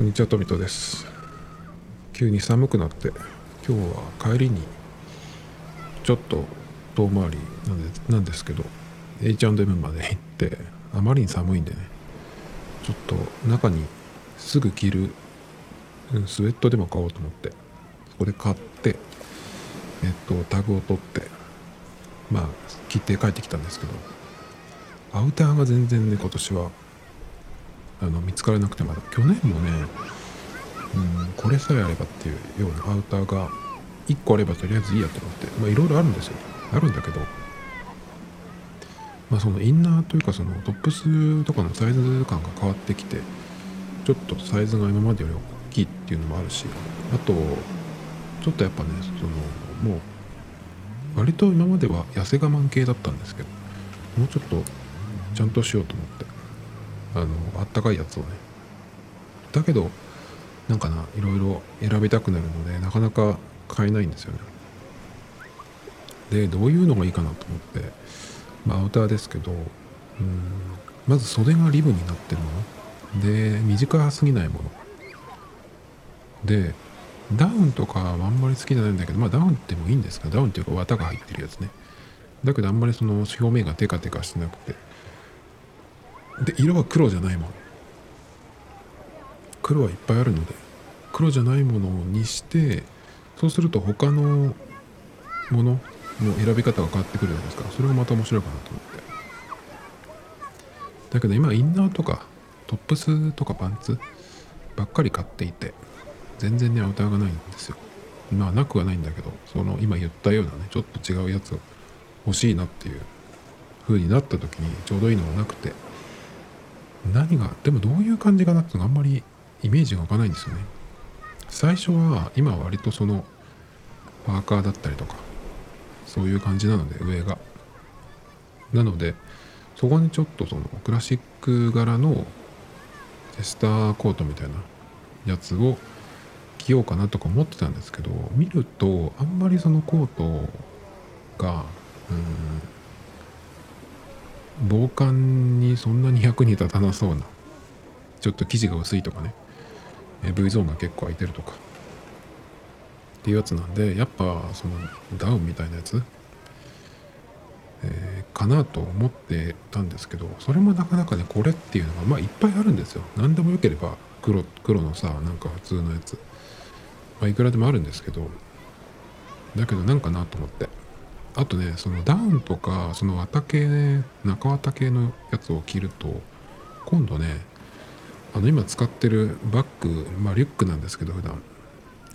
こんにちは、トミトです。急に寒くなって、今日は帰りに、ちょっと遠回りなんでなんですけど、H&M まで行って、あまりに寒いんでね、ちょっと中にすぐ着るスウェットでも買おうと思って、そこで買って、えっと、タグを取って、まあ、着て帰ってきたんですけど、アウターが全然ね、今年はあの見つからなくてまだ。去年もね、うん、これさえあればっていうようなアウターが1個あればとりあえずいいやと思ってまあいろいろあるんですよ。あるんだけどまあそのインナーというかそのトップスとかのサイズ感が変わってきてちょっとサイズが今までより大きいっていうのもあるしあとちょっとやっぱねそのもう割と今までは痩せ我慢系だったんですけどもうちょっとちゃんとしようと思って。あのあったかいやつをね。だけどなんかないろいろ選びたくなるのでなかなか買えないんですよね。でどういうのがいいかなと思って、まあ、アウターですけどうんまず袖がリブになってるもの。で短すぎないもの。でダウンとかはあんまり好きじゃないんだけどまあダウンってもいいんですかダウンっていうか綿が入ってるやつね。だけどあんまりその表面がテカテカしてなくて。で色は黒じゃないもの。黒はいっぱいあるので。黒じゃないものにしてそうすると他のものの選び方が変わってくるじゃないですか。それがまた面白いかなと思って。だけど今インナーとかトップスとかパンツばっかり買っていて全然ねアウターがないんですよ。まあなくはないんだけどその今言ったようなねちょっと違うやつを欲しいなっていう風になった時にちょうどいいのがなくて。何がでもどういう感じかなっていうのがあんまりイメージが湧かないんですよね。最初は今は割とそのパーカーだったりとかそういう感じなので上が。なのでそこにちょっとそのクラシック柄のテスターコートみたいなやつを着ようかなとか思ってたんですけど見るとあんまりそのコートがうん防寒にそんなに役に立たなそうなちょっと生地が薄いとかね。V ゾーンが結構空いてるとか。っていうやつなんでやっぱそのダウンみたいなやつ、えーかなと思ってたんですけどそれもなかなかねこれっていうのがまあいっぱいあるんですよ。何でもよければ黒黒のさなんか普通のやつ、まあ、いくらでもあるんですけどだけどなんかなと思って。あとねそのダウンとかその綿系ね中綿系のやつを着ると今度ねあの今使ってるバッグまあリュックなんですけど普段。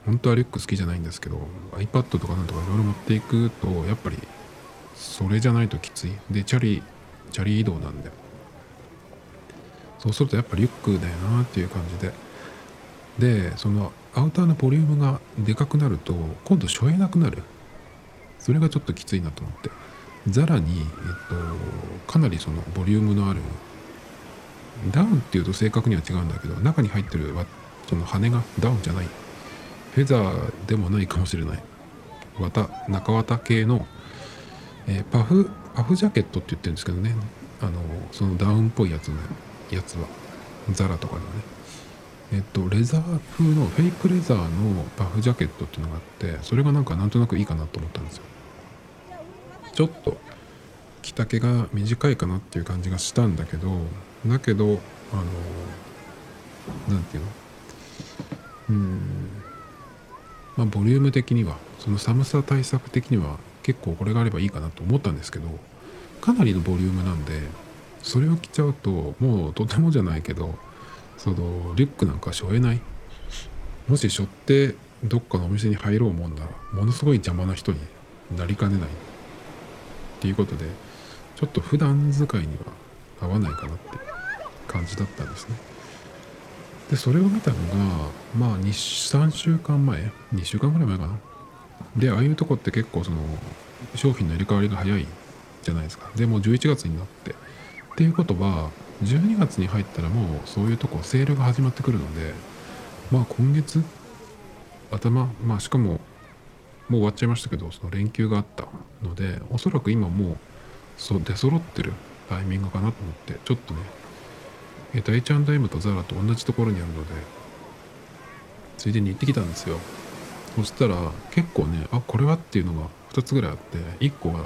本当はリュック好きじゃないんですけど iPad とかなんとかいろいろ持っていくとやっぱりそれじゃないときつい。でチャリチャリ移動なんで。そうするとやっぱリュックだよなっていう感じで。でそのアウターのボリュームがでかくなると今度背負えなくなる。それがちょっときついなと思って。ザラに、えっと、かなりそのボリュームのあるダウンっていうと正確には違うんだけど中に入ってるその羽がダウンじゃない。フェザーでもないかもしれない。綿中綿系の、えーパフパフジャケットって言ってるんですけどね。あのそのダウンっぽいやつのやつは。ザラとかではね。えっとレザー風のフェイクレザーのパフジャケットっていうのがあってそれがなんかなんとなくいいかなと思ったんですよ。ちょっと着丈が短いかなっていう感じがしたんだけどだけどあのなんていうの？うんまあボリューム的にはその寒さ対策的には結構これがあればいいかなと思ったんですけどかなりのボリュームなんでそれを着ちゃうともうとてもじゃないけどそのリュックなんか背負えない。もし背負ってどっかのお店に入ろうもんならものすごい邪魔な人になりかねない。っていうことでちょっと普段使いには合わないかなって感じだったんですね。でそれを見たのがまあ23週間前2週間ぐらい前かな。でああいうとこって結構その商品の入れ替わりが早いじゃないですか。でもう11月になって。っていうことは12月に入ったらもうそういうとこセールが始まってくるのでまあ今月頭まあしかももう終わっちゃいましたけどその連休があったのでおそらく今もうそう出揃ってるタイミングかなと思ってちょっとねえっと H&M と ZARA と同じところにあるのでついでに行ってきたんですよ。そしたら結構ねあこれはっていうのが2つぐらいあって1個は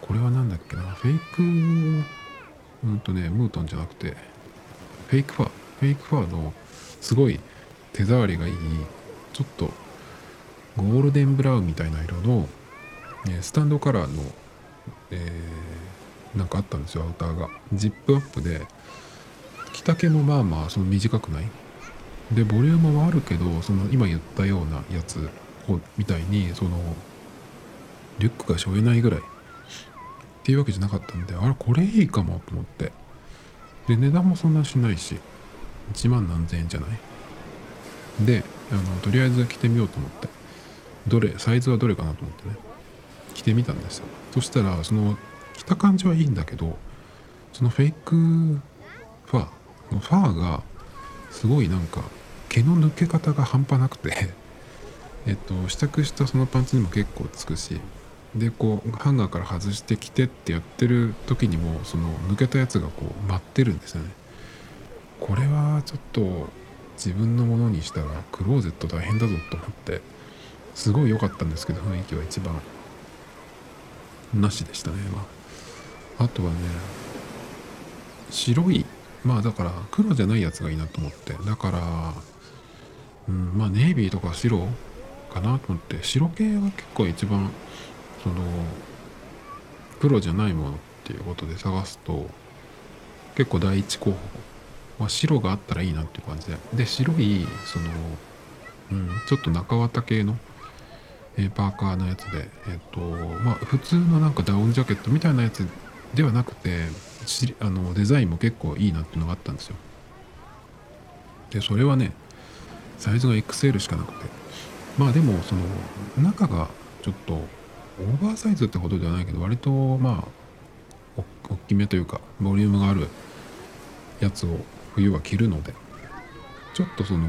これは何だっけなフェイクうんとねムートンじゃなくてフェイクファーフェイクファーのすごい手触りがいいちょっとゴールデンブラウンみたいな色の、えスタンドカラーの、えー、なんかあったんですよアウターが。ジップアップで着丈もまあまあその短くない？でボリュームはあるけどその今言ったようなやつみたいにそのリュックが背負えないぐらい。っていうわけじゃなかったんであれこれいいかもと思って。で値段もそんなしないし1万何千円じゃない？であのとりあえず着てみようと思って。どれサイズはどれかなと思ってね。着てみたんですよ。そしたらその着た感じはいいんだけどそのフェイクファーのファーがすごいなんか毛の抜け方が半端なくて えっと試着したそのパンツにも結構つくしでこうハンガーから外してきてってやってる時にもその抜けたやつがこう舞ってるんですよね。これはちょっと自分のものにしたらクローゼット大変だぞと思って。すごい良かったんですけど雰囲気は一番。なしでしたねまあ。あとはね白いまあだから黒じゃないやつがいいなと思って。だからうんまあネイビーとか白かなと思って。白系は結構一番その黒じゃないものっていうことで探すと結構第一候補、まあ、白があったらいいなっていう感じで。で白いその、うん、ちょっと中綿系のえパーカーのやつで、えっ、と、まあ、普通のなんかダウンジャケットみたいなやつではなくて、あのデザインも結構いいなっていうのがあったんですよ。で、それはね、サイズが XL しかなくて、まあでも、その、中がちょっと、オーバーサイズってほどではないけど、割と、まあ、大きめというか、ボリュームがあるやつを冬は着るので、ちょっとその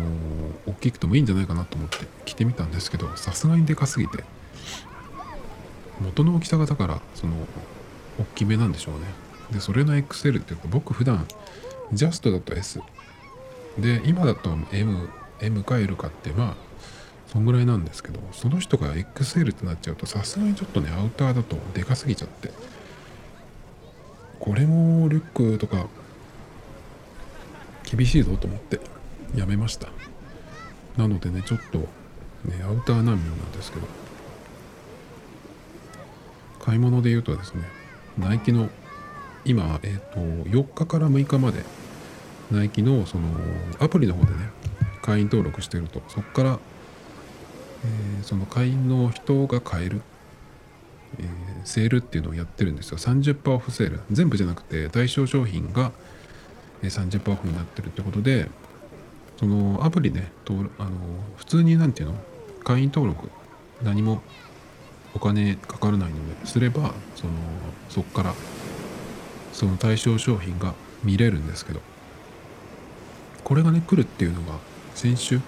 大きくてもいいんじゃないかなと思って着てみたんですけどさすがにでかすぎて元の大きさがだからその大きめなんでしょうね。でそれの XL っていうか僕普段ジャストだと S で今だと M, M か L かってまあそんぐらいなんですけどその人が XL ってなっちゃうとさすがにちょっとねアウターだとでかすぎちゃって。これもリュックとか厳しいぞと思って。やめました。なのでねちょっとねアウター難民なんですけど。買い物で言うとですねナイキの今、えーと、4日から6日までナイキのそのアプリの方でね会員登録してるとそこから、えー、その会員の人が買える、えー、セールっていうのをやってるんですよ。30%オフセール。全部じゃなくて対象商品が30%オフになってるってことでそのアプリであの普通に何て言うの？会員登録何もお金かからないのですればそのそこからその対象商品が見れるんですけどこれがね来るっていうのが先週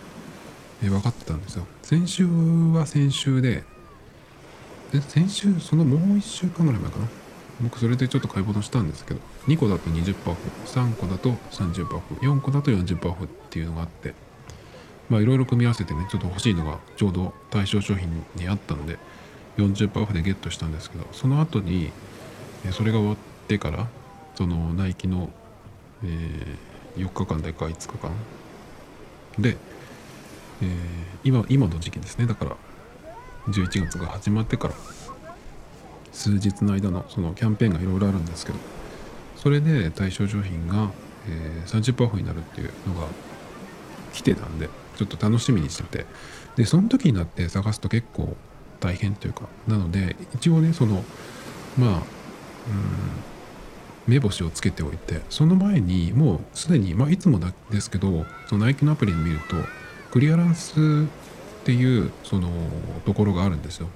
え分かってたんですよ。先週は先週で先週そのもう1週間ぐらい前かな？僕それでちょっと買い物したんですけど2個だと20%オフ3個だと30%オフ4個だと40%オフっていうのがあってまあいろいろ組み合わせてねちょっと欲しいのがちょうど対象商品にあったので40%オフでゲットしたんですけどその後にそれが終わってからそのナイキの、え、4日間でか5日間で、え、今今の時期ですね。だから11月が始まってから数日の間のそのキャンペーンがいろいろあるんですけどそれで対象商品が、えー、30%オフになるっていうのが来てたんでちょっと楽しみにしててでその時になって探すと結構大変というかなので一応ねそのまあうん目星をつけておいてその前にもうすでに、まあ、いつもですけどそのナイキのアプリで見るとクリアランスっていうそのところがあるんですよ。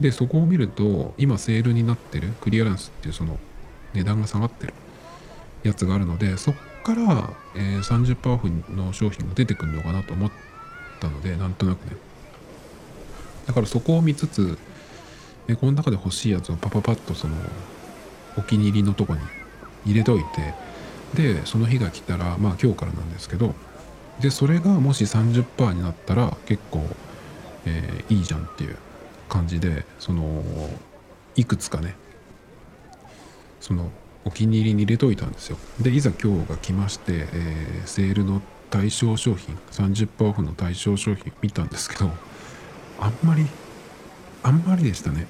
でそこを見ると今セールになってるクリアランスっていうその値段が下がってるやつがあるのでそっから、えー、30%オフの商品が出てくるのかなと思ったのでなんとなくね。だからそこを見つつ、え、この中で欲しいやつをパパパッとそのお気に入りのとこに入れといてでその日が来たらまあ今日からなんですけどでそれがもし30%になったら結構、えー、いいじゃんっていう感じでそのいくつかねそのお気に入りに入れといたんですよ。でいざ今日が来まして、えー、セールの対象商品30%オフの対象商品見たんですけどあんまりあんまりでしたね。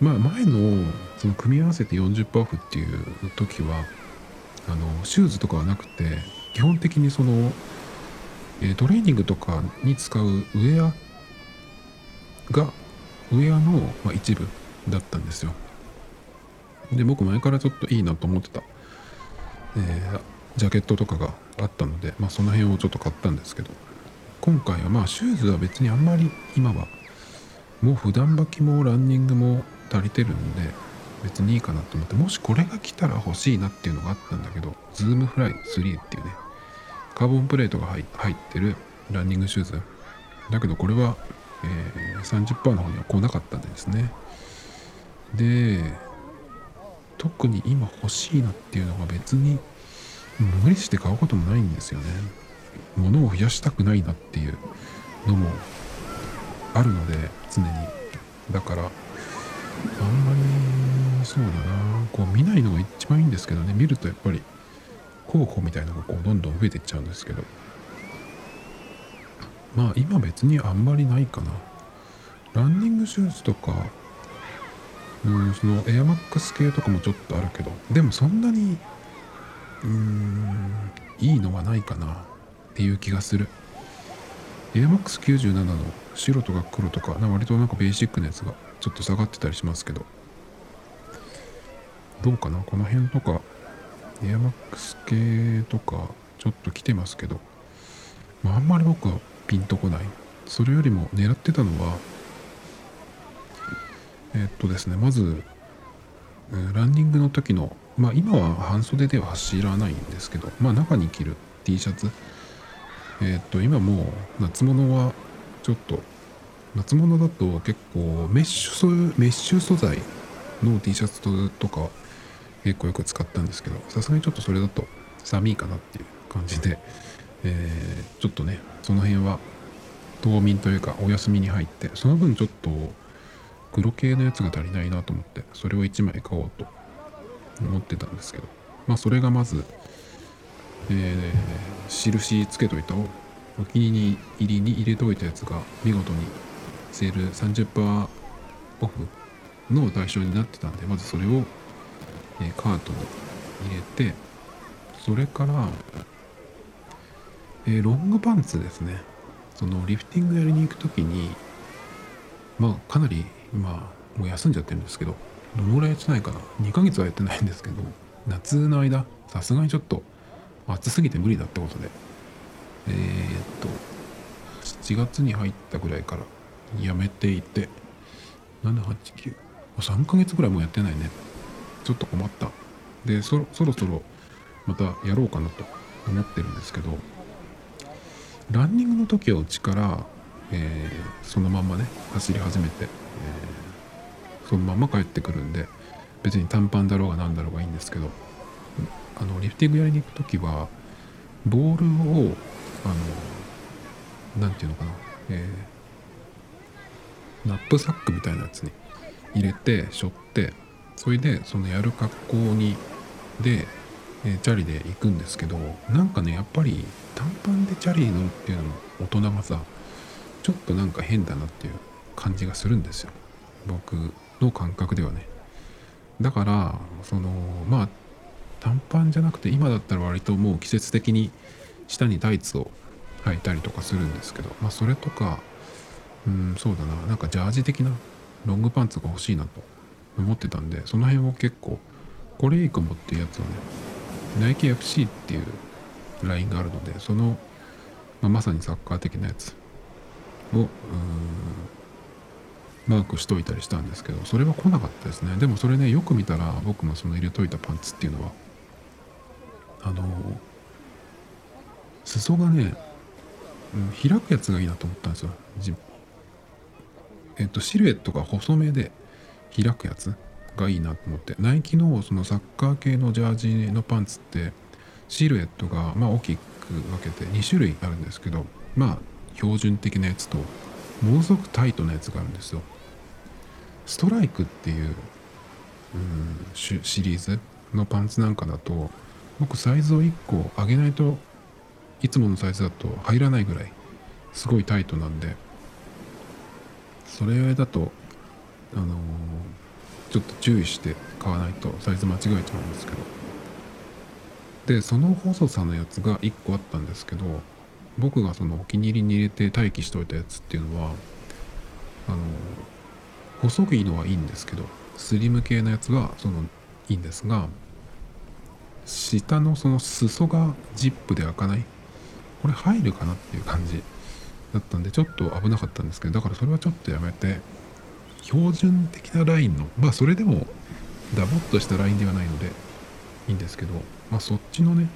まあ前のその組み合わせて40%オフっていう時はあのシューズとかはなくて基本的にその、え、トレーニングとかに使うウェアがウェアの、ま、一部だったんですよ。で僕前からちょっといいなと思ってた、えー、ジャケットとかがあったので、まあ、その辺をちょっと買ったんですけど今回はまあシューズは別にあんまり今はもう普段履きもランニングも足りてるんで別にいいかなと思ってもしこれが来たら欲しいなっていうのがあったんだけどズームフライ3っていうねカーボンプレートが入ってるランニングシューズ。だけどこれは、えー、30%の方には来なかったんですね。で特に今欲しいなっていうのが別に無理して買うこともないんですよね。物を増やしたくないなっていうのもあるので常に。だからあんまりそうだな。こう見ないのが一番いいんですけどね。見るとやっぱり候補みたいなのがこうどんどん増えていっちゃうんですけど。まあ今別にあんまりないかな。ランニングシューズとかうんそのエアマックス系とかもちょっとあるけどでもそんなにうーんいいのはないかなっていう気がする。エアマックス9 7の白とか黒とか割となんかベーシックなやつがちょっと下がってたりしますけど。どうかな？この辺とかエアマックス系とかちょっと来てますけど、まあ、あんまり僕はピンとこない。それよりも狙ってたのはえ、っとですねまずランニングの時のまあ今は半袖では走らないんですけどまあ中に着る T シャツ。え、っと今もう夏物はちょっと夏物だと結構メッシュメッシュ素材の T シャツとか結構よく使ったんですけどさすがにちょっとそれだと寒いかなっていう感じで、えー、ちょっとねその辺は冬眠というかお休みに入ってその分ちょっと黒系のやつが足りないなと思ってそれを1枚買おうと思ってたんですけどまあそれがまず、えー、印つけといたお気に入りに入れといたやつが見事にセール30%オフの対象になってたんでまずそれを、えカートに入れてそれから、え、ロングパンツですね。そのリフティングやりに行く時にまあかなり今もう休んじゃってるんですけどどのぐらいやってないかな。2ヶ月はやってないんですけど夏の間さすがにちょっと暑すぎて無理だってことで。えー、っと7月に入ったぐらいからやめていて789 3ヶ月ぐらいもうやってないね。ちょっと困った。でそろそろまたやろうかなと思ってるんですけどランニングの時はうちから、えー、そのまんまね走り始めて、えー、そのまんま帰ってくるんで別に短パンだろうが何だろうがいいんですけどあのリフティングやりに行く時はボールをあの何て言うのかな、えー、ナップサックみたいなやつに入れて背負ってそれでそのやる格好にで、え、チャリで行くんですけどなんかねやっぱり短パンでチャリ乗るっていうのも大人がさちょっとなんか変だなっていう感じがするんですよ。僕の感覚ではね。だからそのまあ短パンじゃなくて今だったら割ともう季節的に下にタイツを履いたりとかするんですけどまあそれとかうんそうだな。なんかジャージ的なロングパンツが欲しいなと思ってたんでその辺を結構これいいかもっていうやつをねナイキ FC っていうラインがあるのでその、まあ、まさにサッカー的なやつをマークしといたりしたんですけどそれは来なかったですね。でもそれねよく見たら僕のその入れといたパンツっていうのはあの裾がね、うん、開くやつがいいなと思ったんですよ。えっとシルエットが細めで開くやつ。がいいなと思って。ナイキのそのサッカー系のジャージのパンツってシルエットがまあ大きく分けて2種類あるんですけどまあ標準的なやつとものすごくタイトなやつがあるんですよ。ストライクっていう、うん、シリーズのパンツなんかだと僕サイズを1個上げないといつものサイズだと入らないぐらいすごいタイトなんでそれだとあのー、ちょっと注意して買わないとサイズ間違えちゃうんですけど。でその細さのやつが1個あったんですけど僕がそのお気に入りに入れて待機しておいたやつっていうのはあの、細いのはいいんですけどスリム系のやつはそのいいんですが下のその裾がジップで開かない。これ入るかなっていう感じだったんでちょっと危なかったんですけどだからそれはちょっとやめて標準的なラインのまあそれでもダボっとしたラインではないのでいいんですけどまあそっちのね、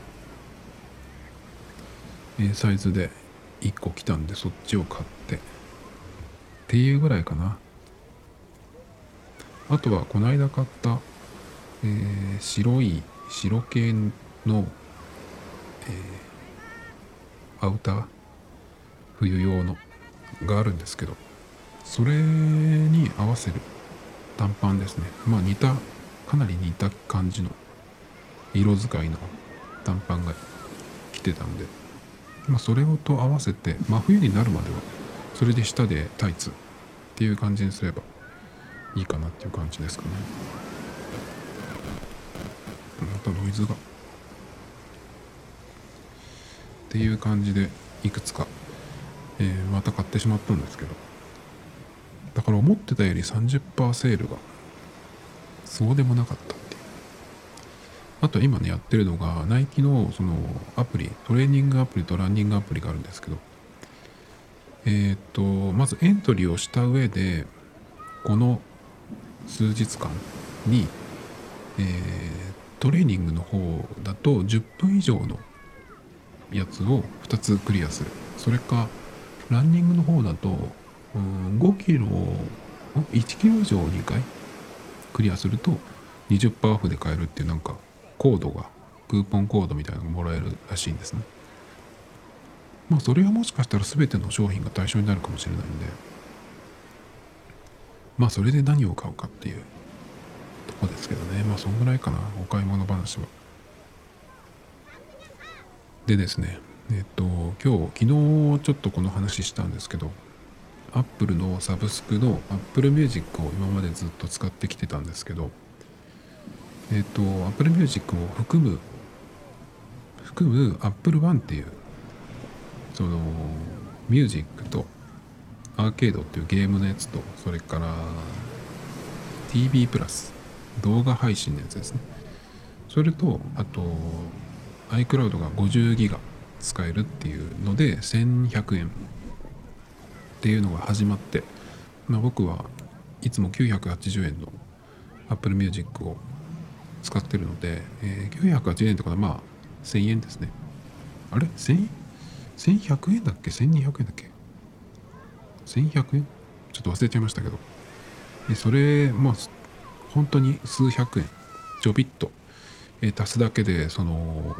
えサイズで1個来たんでそっちを買ってっていうぐらいかな。あとはこの間買った、えー、白い白系の、えー、アウター冬用のがあるんですけどそれに合わせる短パンですね。まあ似たかなり似た感じの色使いの短パンが来てたんで。まあそれをと合わせて真冬になるまではそれで下でタイツっていう感じにすればいいかなっていう感じですかね。またノイズが。っていう感じでいくつか、えー、また買ってしまったんですけど。だから思ってたより30%セールがそうでもなかったっていう。あと今ねやってるのがナイキのそのアプリトレーニングアプリとランニングアプリがあるんですけどえっ、ー、とまずエントリーをした上でこの数日間に、えー、トレーニングの方だと10分以上のやつを2つクリアする。それかランニングの方だとうん5キロ1キロ以上2回？クリアすると20%オフで買えるっていうなんかコードがクーポンコードみたいなのがもらえるらしいんですね。まあそれはもしかしたら全ての商品が対象になるかもしれないんで。まあそれで何を買うかっていうとこですけどね。まあそんぐらいかなお買い物話は。でですねえっと今日昨日ちょっとこの話したんですけどアップルのサブスクの Apple Music を今までずっと使ってきてたんですけどえっと Apple Music を含む含む Apple One っていうそのミュージックとアーケードっていうゲームのやつとそれから TV プラス動画配信のやつですね。それとあと iCloud が50ギガ使えるっていうので1100円っていうのが始まって、まあ、僕はいつも980円の Apple Music を使ってるので、えー、980円ってことかまあ1000円ですね。あれ ?1000 1100円だっけ ?1200 円だっけ？1100円？ちょっと忘れちゃいましたけど。それまあ本当に数百円。ちょびっと、えー、足すだけでその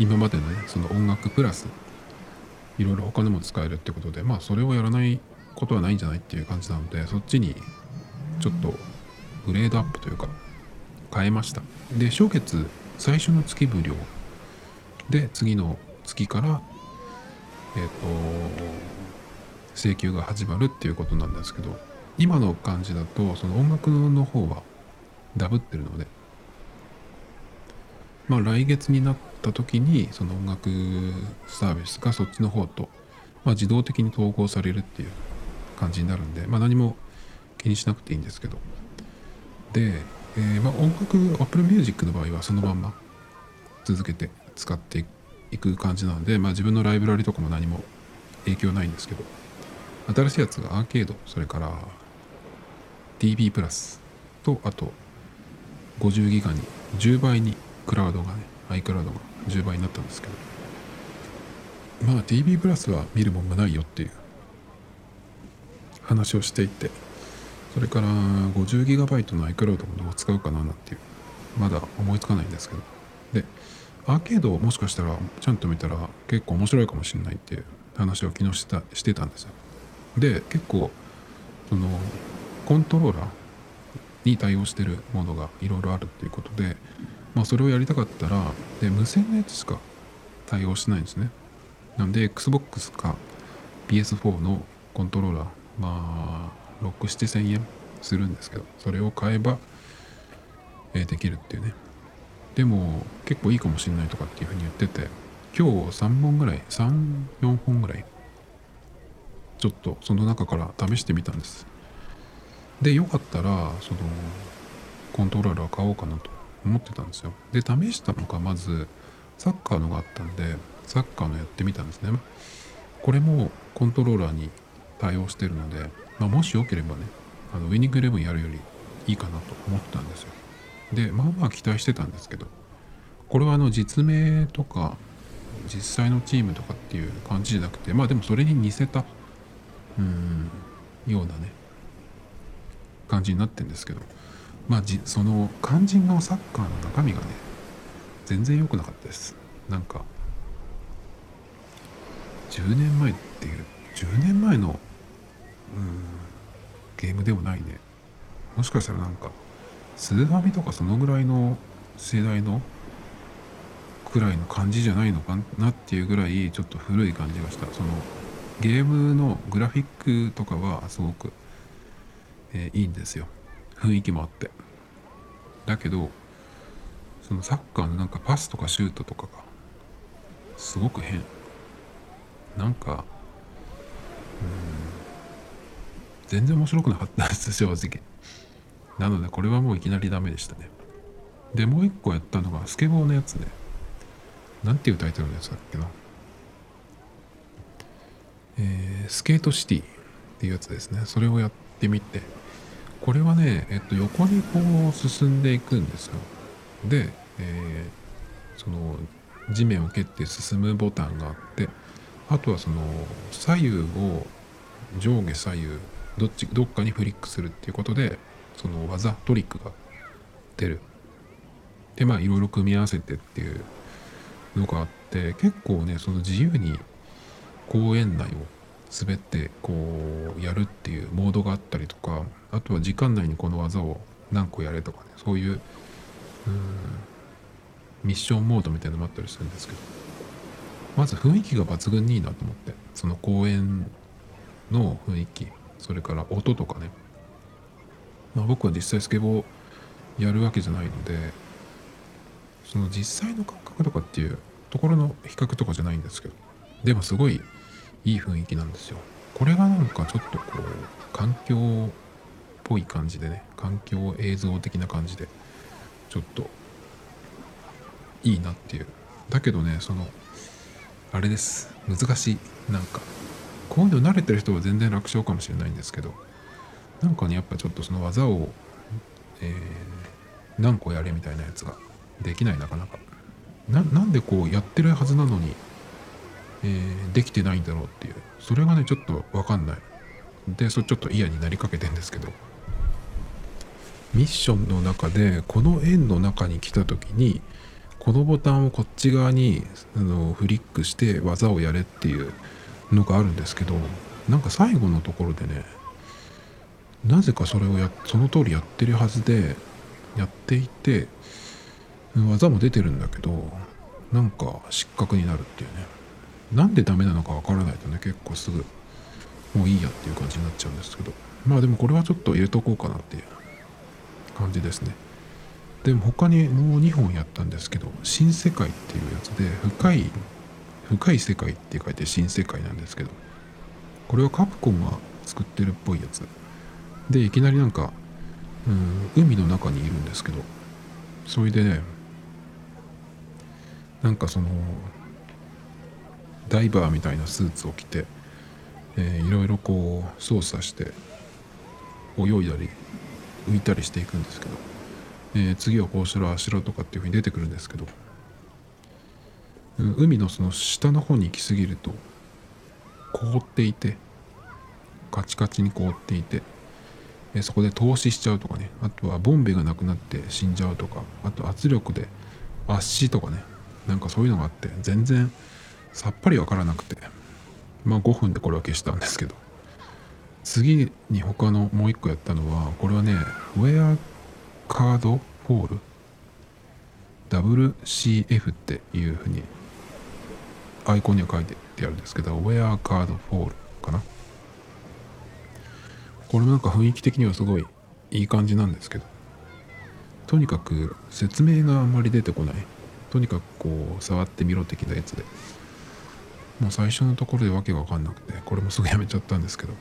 今までのねその音楽プラスいろいろ他のも使えるってことでまあそれをやらないことはないんじゃないっていう感じなのでそっちにちょっとグレードアップというか変えました。で初月最初の月無料で次の月からえっ、ー、と請求が始まるっていうことなんですけど今の感じだとその音楽の方はダブってるのでまあ来月になった時にその音楽サービスがそっちの方と、まあ、自動的に統合されるっていう感じになるんで、まあ、何も気にしなくていいんですけど。で、えー、まあ音楽 Apple Music の場合はそのまんま続けて使っていく感じなので、まあ、自分のライブラリとかも何も影響ないんですけど新しいやつがアーケードそれから DB プラスとあと50ギガに10倍にクラウドがね iCloud が10倍になったんですけど。まあ DB プラスは見るもんがないよっていう話をしていてそれから 50GB の iCloud もどう使うかななんていうまだ思いつかないんですけど。でアーケードをもしかしたらちゃんと見たら結構面白いかもしれないっていう話を昨日したしてたんですよ。で結構そのコントローラーに対応してるものがいろいろあるっていうことで、まあ、それをやりたかったらで無線のやつしか対応しないんですね。なので XBOX か PS4 のコントローラーまあ67000円するんですけどそれを買えば、えー、できるっていうね。でも結構いいかもしんないとかっていうふうに言ってて今日3本ぐらい34本ぐらいちょっとその中から試してみたんです。でよかったらそのコントローラー買おうかなと。思ってたんですよ。で試したのがまずサッカーのがあったんでサッカーのやってみたんですね。これもコントローラーに対応してるので、まあ、もしよければねあのウィニングイレブンやるよりいいかなと思ったんですよ。でまあまあ期待してたんですけどこれはあの実名とか実際のチームとかっていう感じじゃなくてまあでもそれに似せたうんようなね感じになってるんですけど。まあじその肝心のサッカーの中身がね全然良くなかったです。なんか10年前っていう10年前のうんゲームでもないね。もしかしたらなんかスーファミとかそのぐらいの世代のくらいの感じじゃないのかなっていうぐらいちょっと古い感じがした。そのゲームのグラフィックとかはすごく、えー、いいんですよ。雰囲気もあって。だけどそのサッカーのなんかパスとかシュートとかがすごく変。なんかうん全然面白くなかったです 正直。なのでこれはもういきなりダメでしたね。でもう一個やったのがスケボーのやつで。なんていうタイトルのやつだっけな。えー、スケートシティっていうやつですね。それをやってみて。これはね、えっと、横にこう進んでいくんですよ。で、えー、その地面を蹴って進むボタンがあってあとはその左右を上下左右どっちどっかにフリックするっていうことでその技トリックが出る。でまあいろいろ組み合わせてっていうのがあって結構ねその自由に公園内を滑ってこうやるっていうモードがあったりとかあとは時間内にこの技を何個やれとかねそういうミッションモードみたいなのもあったりするんですけどまず雰囲気が抜群にいいなと思ってその公園の雰囲気それから音とかね、まあ、僕は実際スケボーやるわけじゃないのでその実際の感覚とかっていうところの比較とかじゃないんですけどでもすごいいい雰囲気なんですよ。これがなんかちょっとこう環境っぽい感じでね環境映像的な感じでちょっといいなっていう。だけどねそのあれです。難しい。なんかこういうの慣れてる人は全然楽勝かもしれないんですけどなんかねやっぱちょっとその技を、えー、何個やれみたいなやつができないなかなか。なんでこうやってるはずなのに、えー、できてないんだろうっていう。それがねちょっと分かんない。でそれちょっと嫌になりかけてんですけど。ミッションの中でこの円の中に来た時にこのボタンをこっち側にあのフリックして技をやれっていうのがあるんですけどなんか最後のところでねなぜかそれをやその通りやってるはずでやっていて技も出てるんだけどなんか失格になるっていうね。なんでダメなのかわからないとね結構すぐもういいやっていう感じになっちゃうんですけど。まあでもこれはちょっと入れとこうかなっていう感じですね。でも他にもう2本やったんですけど「新世界」っていうやつで深い深い世界って書いて新世界なんですけどこれはカプコンが作ってるっぽいやつ。でいきなりなんかうん海の中にいるんですけどそれでねなんかそのダイバーみたいなスーツを着て、えー、いろいろこう操作して泳いだり浮いたりしていくんですけど、えー、次はこうしろあしろとかっていうふうに出てくるんですけど海のその下の方に行き過ぎると凍っていてカチカチに凍っていてえそこで凍死しちゃうとかねあとはボンベがなくなって死んじゃうとかあと圧力で圧死とかねなんかそういうのがあって全然さっぱりわからなくて。まあ5分でこれは消したんですけど。次に他のもう一個やったのはこれはねウェアカードフォール？WCF っていうふうにアイコンには書いててあるんですけど Where Card Fall かな？これもなんか雰囲気的にはすごいいい感じなんですけど。とにかく説明があんまり出てこない。とにかくこう触ってみろ的なやつで。もう最初のところでわけが分かんなくてこれもすぐやめちゃったんですけど。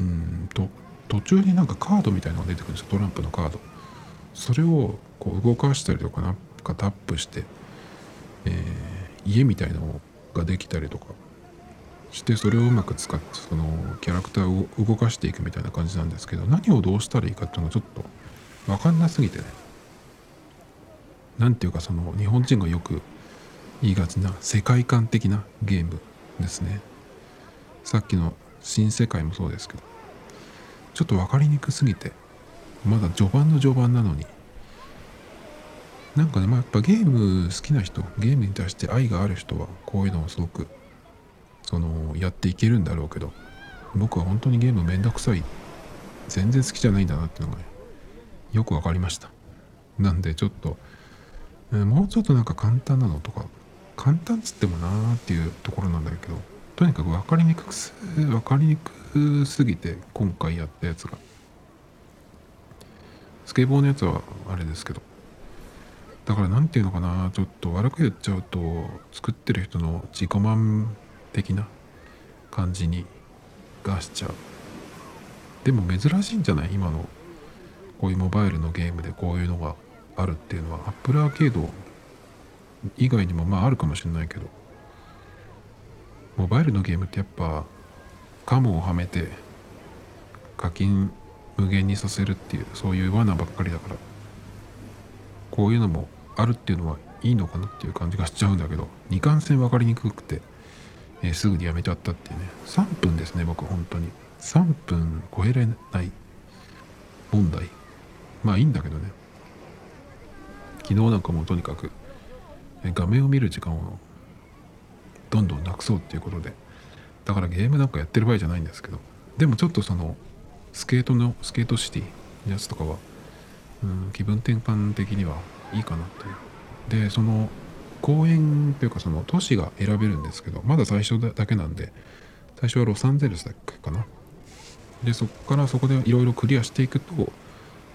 うんと途中になんかカードみたいなのが出てくるんですよ。トランプのカード。それをこう動かしたりとかなんかタップして、えー、家みたいのができたりとかしてそれをうまく使ってそのキャラクターを動かしていくみたいな感じなんですけど何をどうしたらいいかっていうのがちょっと分かんなすぎてね。何ていうかその日本人がよく言いがちな世界観的なゲームですね。さっきの新世界もそうですけど。ちょっと分かりにくすぎてまだ序盤の序盤なのに。なんかねまあやっぱゲーム好きな人ゲームに対して愛がある人はこういうのをすごくそのやっていけるんだろうけど僕は本当にゲームめんどくさい。全然好きじゃないんだなっていうのがねよく分かりました。なんでちょっと、もうちょっとなんか簡単なのとか簡単っつってもなーっていうところなんだけどとにかく分かりにくくす分かりにくすぎて今回やったやつが。スケボーのやつはあれですけどだから何て言うのかなちょっと悪く言っちゃうと作ってる人の自己満的な感じにがしちゃう。でも珍しいんじゃない？今のこういうモバイルのゲームでこういうのがあるっていうのは。Apple アーケード以外にもまああるかもしれないけどモバイルのゲームってやっぱカモをはめて課金無限にさせるっていうそういう罠ばっかりだからこういうのもあるっていうのはいいのかなっていう感じがしちゃうんだけど二貫性分かりにくくて、えー、すぐにやめちゃったっていうね。3分ですね僕本当に。3分超えれない。問題。まあいいんだけどね。昨日なんかもうとにかく画面を見る時間をどんどんなくそうっていうことでだからゲームなんかやってる場合じゃないんですけどでもちょっとそのスケートのスケートシティのやつとかは、うん、気分転換的にはいいかなという。でその公園というかその都市が選べるんですけどまだ最初だけなんで最初はロサンゼルスだっけかな。でそこからそこでいろいろクリアしていくと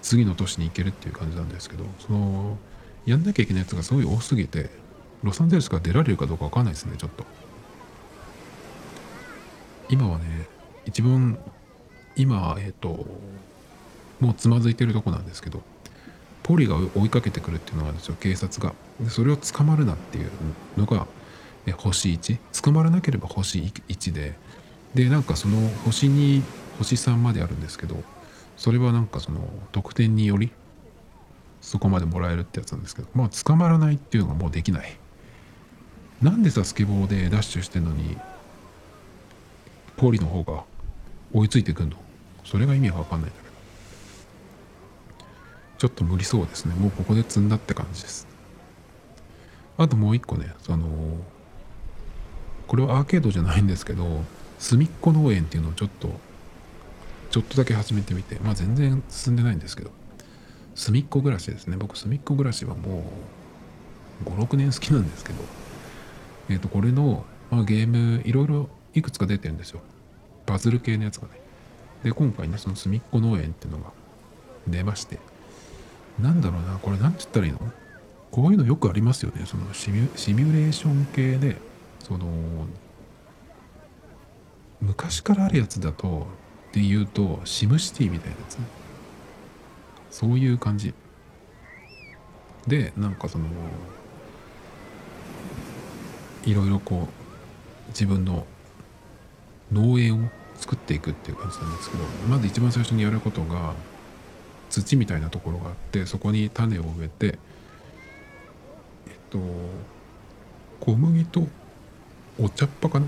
次の都市に行けるっていう感じなんですけどそのやんなきゃいけないやつがすごい多すぎてロサンゼルスから出られるかどうかわかんないですねちょっと今はね一番今、えっ、ー、と、もうつまずいてるとこなんですけど、ポリが追いかけてくるっていうのがあるんですよ、警察が。でそれを捕まるなっていうのが、え星1。捕まらなければ星1で、で、なんかその星2、星3まであるんですけど、それはなんかその得点により、そこまでもらえるってやつなんですけど、まあ捕まらないっていうのがもうできない。なんでさ、スケボーでダッシュしてんのに、ポリの方が追いついてくんの？それが意味が分かんないんだけど。ちょっと無理そうですね。もうここで積んだって感じです。あともう一個ねそのこれはアーケードじゃないんですけど隅っこ農園っていうのをちょっとちょっとだけ始めてみてまあ全然進んでないんですけど。隅っこ暮らしですね。僕隅っこ暮らしはもう56年好きなんですけど。えっ、ー、とこれの、まあ、ゲームいろいろいくつか出てるんですよ。バズル系のやつがね。で今回ねその隅っこ農園っていうのが出まして。なんだろうなこれ何て言ったらいいの？こういうのよくありますよね。そのシミュレーション系でその昔からあるやつだとっていうとシムシティみたいなやつ。ねそういう感じ。でなんかそのいろいろこう自分の農園を作っていくっていう感じなんですけどまず一番最初にやることが土みたいなところがあってそこに種を植えてえっと小麦とお茶っ葉かな？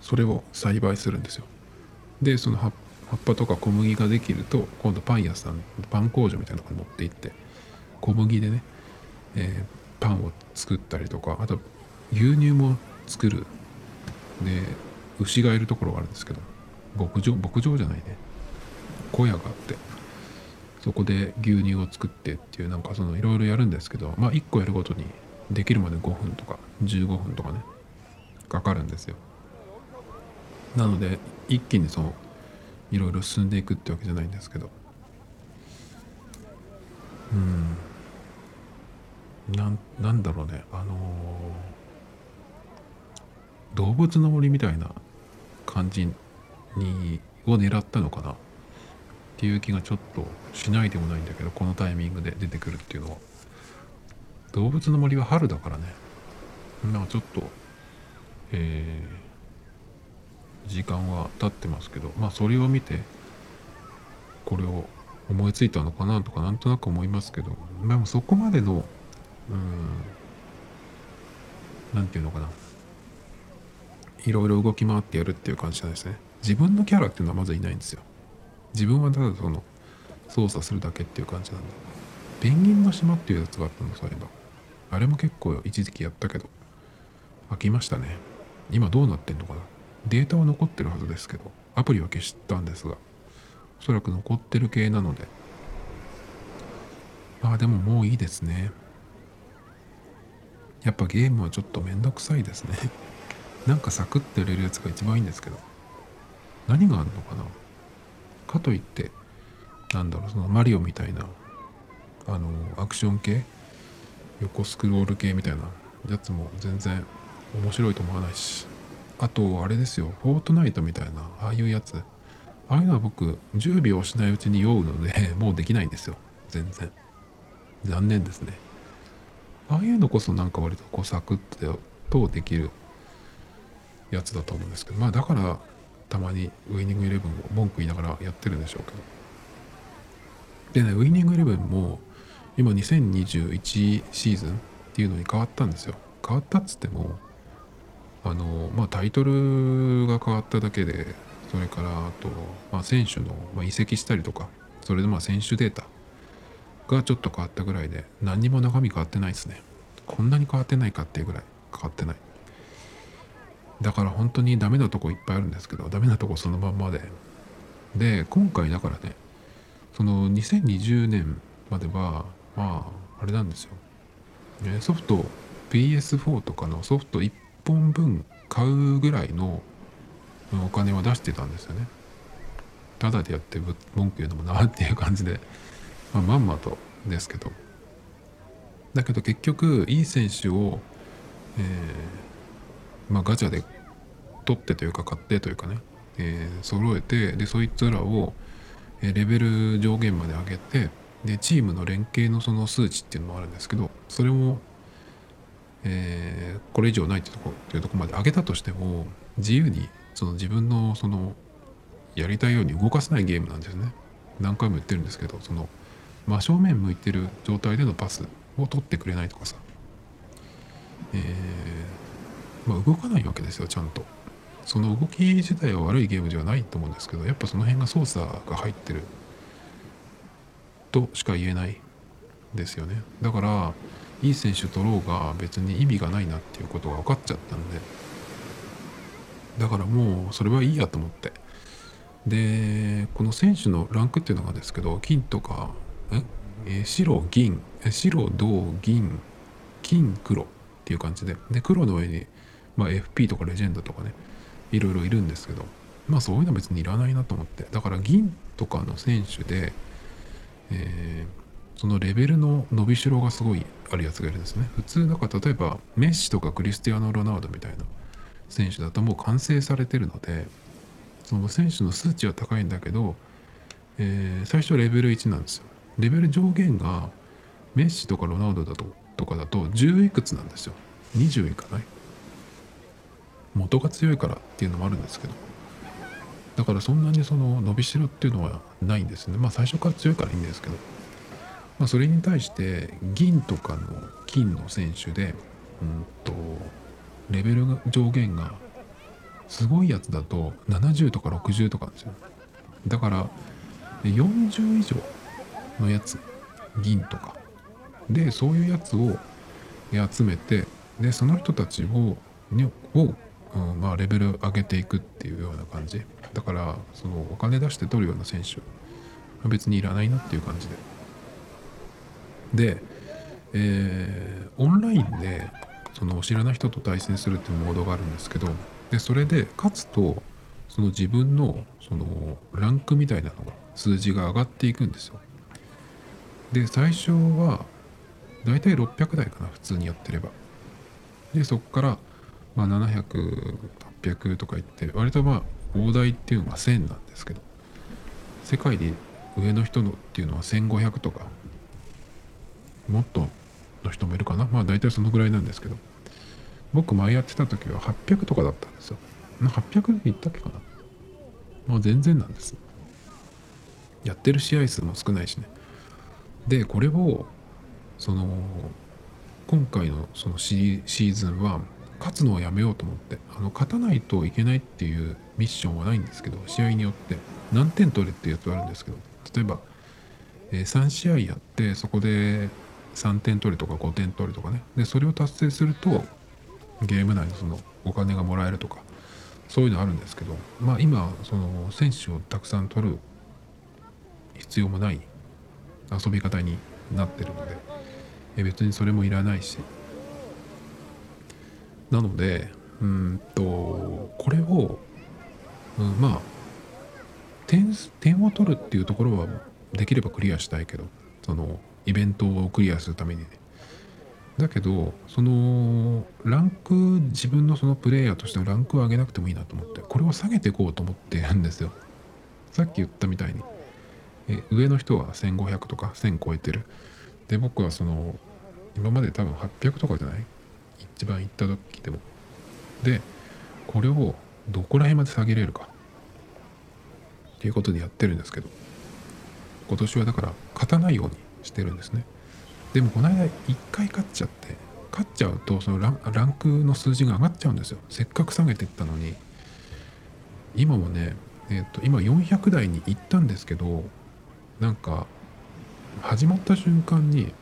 それを栽培するんですよ。でその葉っ葉っぱとか小麦ができると今度パン屋さんパン工場みたいなとこに持って行って小麦でね、えー、パンを作ったりとかあと牛乳も作る。で牛がいるところがあるんですけど牧場牧場じゃないね。小屋があってそこで牛乳を作ってっていうなんかそのいろいろやるんですけどまあ1個やるごとにできるまで5分とか15分とかねかかるんですよ。なので一気にそのいろいろ進んでいくってわけじゃないんですけど。うん。ななんだろうね。あのー、動物の森みたいな感じにを狙ったのかな。っていう気がちょっとしないでもないんだけどこのタイミングで出てくるっていうのは。動物の森は春だからね。なんかちょっとえー、時間は経ってますけどまあそれを見てこれを思いついたのかなとかなんとなく思いますけどでもそこまでのうん何て言うのかな。いろいろ動き回ってやるっていう感じなんですね。自分のキャラっていうのはまずいないんですよ。自分はただその操作するだけっていう感じなんで。ペンギンの島っていうやつがあったのそういえば。あれも結構一時期やったけど飽きましたね。今どうなってんのかな。データは残ってるはずですけどアプリは消したんですがおそらく残ってる系なので。まあでももういいですね。やっぱゲームはちょっとめんどくさいですね。なんかサクッとやれるやつが一番いいんですけど。何があるのかな。かといってなんだろうそのマリオみたいなあのアクション系横スクロール系みたいなやつも全然面白いと思わないし。あとあれですよ。フォートナイトみたいなああいうやつ。ああいうのは僕10秒しないうちに酔うので もうできないんですよ。全然。残念ですね。ああいうのこそなんか割とこうサクッとできるやつだと思うんですけど。まあだからたまにウイニングイレブンを文句言いながらやってるんでしょうけど。でねウイニングイレブンも今2021シーズンっていうのに変わったんですよ。変わったっつってもあのまあタイトルが変わっただけでそれからあと、まあ、選手の、まあ、移籍したりとかそれでまあ選手データがちょっと変わったぐらいで何にも中身変わってないですね。こんなに変わってないかっていうぐらい変わってない。だから本当にダメなとこいっぱいあるんですけどダメなとこそのまんまで。で今回だからねその2020年まではまああれなんですよ、ソフト PS4 とかのソフト1本分買うぐらいのお金は出してたんですよね。ただでやって文句言うのもなっていう感じで、まあ、まんまとですけど。だけど結局いい選手を、えー、まあ、ガチャで取ってというか買ってというかね、えー、揃えてでそいつらをレベル上限まで上げてでチームの連携のその数値っていうのもあるんですけどそれも、えー、これ以上ないってとこっていうとこまで上げたとしても自由にその自分のそのやりたいように動かせないゲームなんですね。何回も言ってるんですけどその真正面向いてる状態でのパスを取ってくれないとかさ。えー、まあ動かないわけですよちゃんと。その動き自体は悪いゲームではないと思うんですけどやっぱその辺が操作が入ってるとしか言えないですよね。だからいい選手取ろうが別に意味がないなっていうことが分かっちゃったんで。だからもうそれはいいやと思って。でこの選手のランクっていうのがですけど金とかえ？白銀。白銅銀。金黒っていう感じで。で黒の上に、まあ、FP とかレジェンドとかねいろいろいるんですけど。まあそういうのは別にいらないなと思って。だから銀とかの選手で、えー、そのレベルの伸びしろがすごいあるやつがいるんですね。普通なんか例えばメッシとかクリスティアーノ・ロナウドみたいな選手だともう完成されてるのでその選手の数値は高いんだけど、えー、最初レベル1なんですよ。レベル上限がメッシとかロナウドだととかだと10いくつなんですよ。20いかない。元が強いからっていうのもあるんですけど。だからそんなにその伸びしろっていうのはないんですね。まあ最初から強いからいいんですけど、まあ、それに対して銀とかの金の選手でうんとレベルが上限がすごいやつだと70とか60とかなんですよ。だから40以上のやつ銀とか。でそういうやつを集めてでその人たちをにを、うんまあ、レベル上げていくっていうような感じ。だからそのお金出して取るような選手は別にいらないなっていう感じで。で、えー、オンラインでその知らない人と対戦するっていうモードがあるんですけどでそれで勝つとその自分のそのランクみたいなのが数字が上がっていくんですよ。で最初は大体600台かな普通にやってれば。でそこからま700800とかいって割とまあ大台っていうのが1000なんですけど世界で上の人のっていうのは1500とかもっとの人もいるかな？まあ大体そのぐらいなんですけど。僕前やってた時は800とかだったんですよ。800いったっけかな？まあ全然なんです。やってる試合数も少ないしね。でこれをその今回のそのシーズンは勝つのをやめようと思ってあの勝たないといけないっていうミッションはないんですけど試合によって何点取れっていうやつはあるんですけど例えば、えー、3試合やってそこで3点取れとか5点取れとかね。でそれを達成するとゲーム内のそのお金がもらえるとかそういうのあるんですけどまあ今その選手をたくさん取る必要もない遊び方になってるのでえ別にそれもいらないし。なのでうんとこれを、うん、まあ点点を取るっていうところはできればクリアしたいけどそのイベントをクリアするためにね。だけどそのランク自分のそのプレイヤーとしてのランクを上げなくてもいいなと思ってこれを下げていこうと思ってるんですよ。さっき言ったみたいに。え上の人は1500とか1000超えてる。で僕はその今まで多分800とかじゃない？一番行った時でも。でこれをどこら辺まで下げれるか。っていうことでやってるんですけど。今年はだから勝たないようにしてるんですね。でもこの間1回勝っちゃって勝っちゃうとそのランクの数字が上がっちゃうんですよ。せっかく下げていったのに。今もねえっ、ー、と今400台に行ったんですけどなんか始まった瞬間に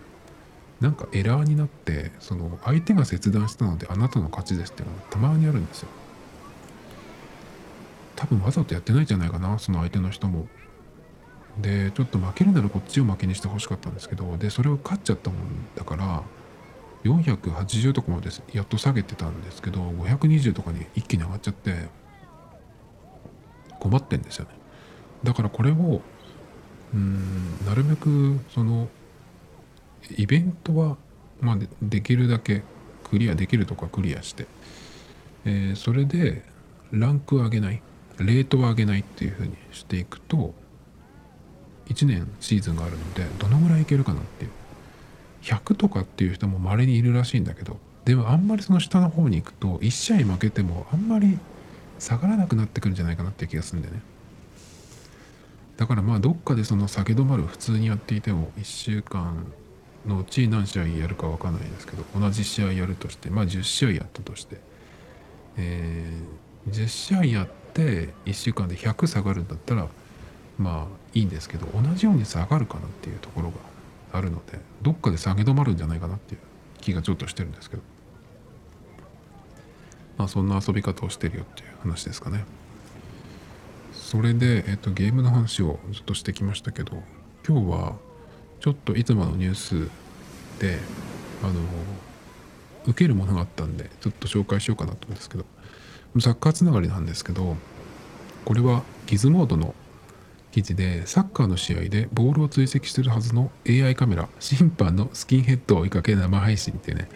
なんかエラーになってその相手が切断したのであなたの勝ちですっていうのがたまにあるんですよ。多分わざとやってないんじゃないかなその相手の人も。でちょっと負けるならこっちを負けにしてほしかったんですけどでそれを勝っちゃったもんだから480とかまでやっと下げてたんですけど520とかに一気に上がっちゃって困ってんですよね。だからこれをうんなるべくそのイベントは、まあ、できるだけクリアできるとかクリアして、えー、それでランクを上げないレートを上げないっていうふうにしていくと1年シーズンがあるのでどのぐらいいけるかなっていう。100とかっていう人も稀にいるらしいんだけどでもあんまりその下の方に行くと1試合負けてもあんまり下がらなくなってくるんじゃないかなっていう気がするんでね。だからまあどっかでその下げ止まる普通にやっていても1週間のうち何試合やるか分かんないですけど同じ試合やるとしてまあ10試合やったとして、えー、10試合やって1週間で100下がるんだったらまあいいんですけど同じように下がるかなっていうところがあるのでどっかで下げ止まるんじゃないかなっていう気がちょっとしてるんですけど。まあそんな遊び方をしてるよっていう話ですかね。それで、えっと、ゲームの話をずっとしてきましたけど今日はちょっといつものニュースであの受けるものがあったんでちょっと紹介しようかなと思うんですけどサッカーつながりなんですけどこれはギズモードの記事でサッカーの試合でボールを追跡するはずの AI カメラ審判のスキンヘッドを追いかけ生配信ってね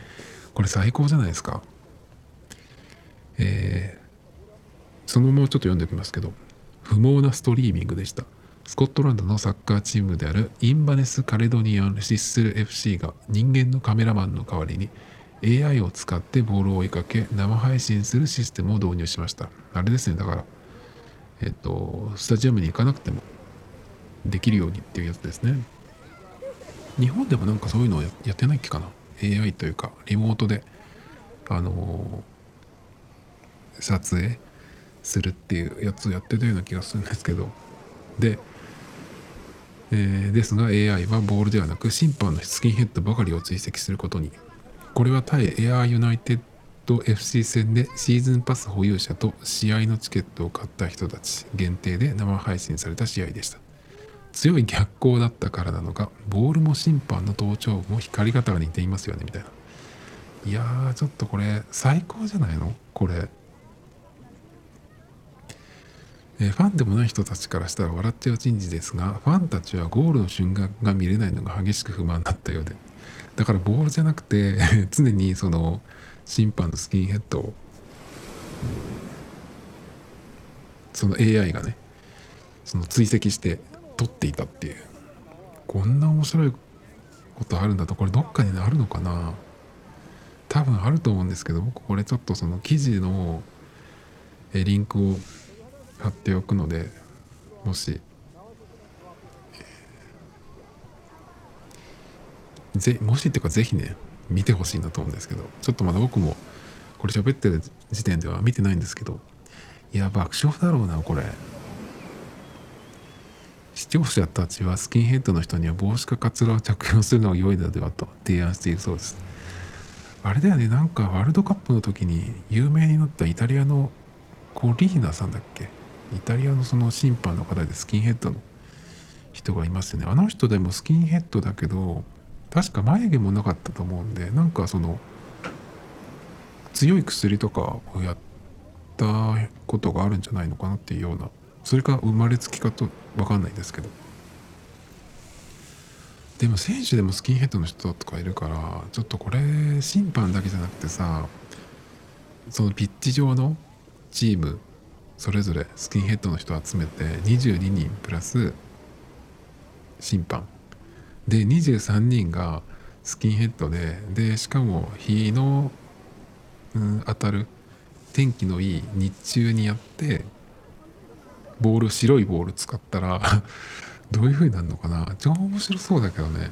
これ最高じゃないですかえー、そのままちょっと読んでおきますけど不毛なストリーミングでしたスコットランドのサッカーチームであるインバネス・カレドニアン・シッスル FC が人間のカメラマンの代わりに AI を使ってボールを追いかけ生配信するシステムを導入しました。あれですね、だから、えっと、スタジアムに行かなくてもできるようにっていうやつですね。日本でもなんかそういうのをやってないっけかな ?AI というか、リモートで、あのー、撮影するっていうやつをやってたような気がするんですけど、で、えー、ですが AI はボールではなく審判のスキンヘッドばかりを追跡することにこれは対エアーユナイテッド FC 戦でシーズンパス保有者と試合のチケットを買った人たち限定で生配信された試合でした強い逆光だったからなのかボールも審判の頭頂部も光り方が似ていますよねみたいな。いやーちょっとこれ最高じゃないの？これ。えファンでもない人たちからしたら笑っちゃう人事ですがファンたちはゴールの瞬間が見れないのが激しく不満だったようで。だからボールじゃなくて 常にその審判のスキンヘッドをその AI がねその追跡して撮っていたっていう。こんな面白いことあるんだとこれどっかにあるのかな。多分あると思うんですけど僕これちょっとその記事のリンクを貼っておくのでもし。ぜもしっていうかぜひね見てほしいなと思うんですけどちょっとまだ僕もこれ喋ってる時点では見てないんですけどいや爆笑だろうなこれ。視聴者たちはスキンヘッドの人には帽子かカツラを着用するのが良いのではと提案しているそうです。あれだよね。なんかワールドカップの時に有名になったイタリアのコリーナさんだっけ？イタリアのその審判の方でスキンヘッドの人がいますよね。あの人でもスキンヘッドだけど確か眉毛もなかったと思うんでなんかその強い薬とかをやったことがあるんじゃないのかなっていうようなそれか生まれつきかと分かんないですけど。でも選手でもスキンヘッドの人とかいるからちょっとこれ審判だけじゃなくてさそのピッチ上のチームそれぞれスキンヘッドの人集めて22人プラス審判。で23人がスキンヘッドででしかも日の、うん、当たる天気のいい日中にやってボール白いボール使ったら どういう風になるのかな？超面白そうだけどね。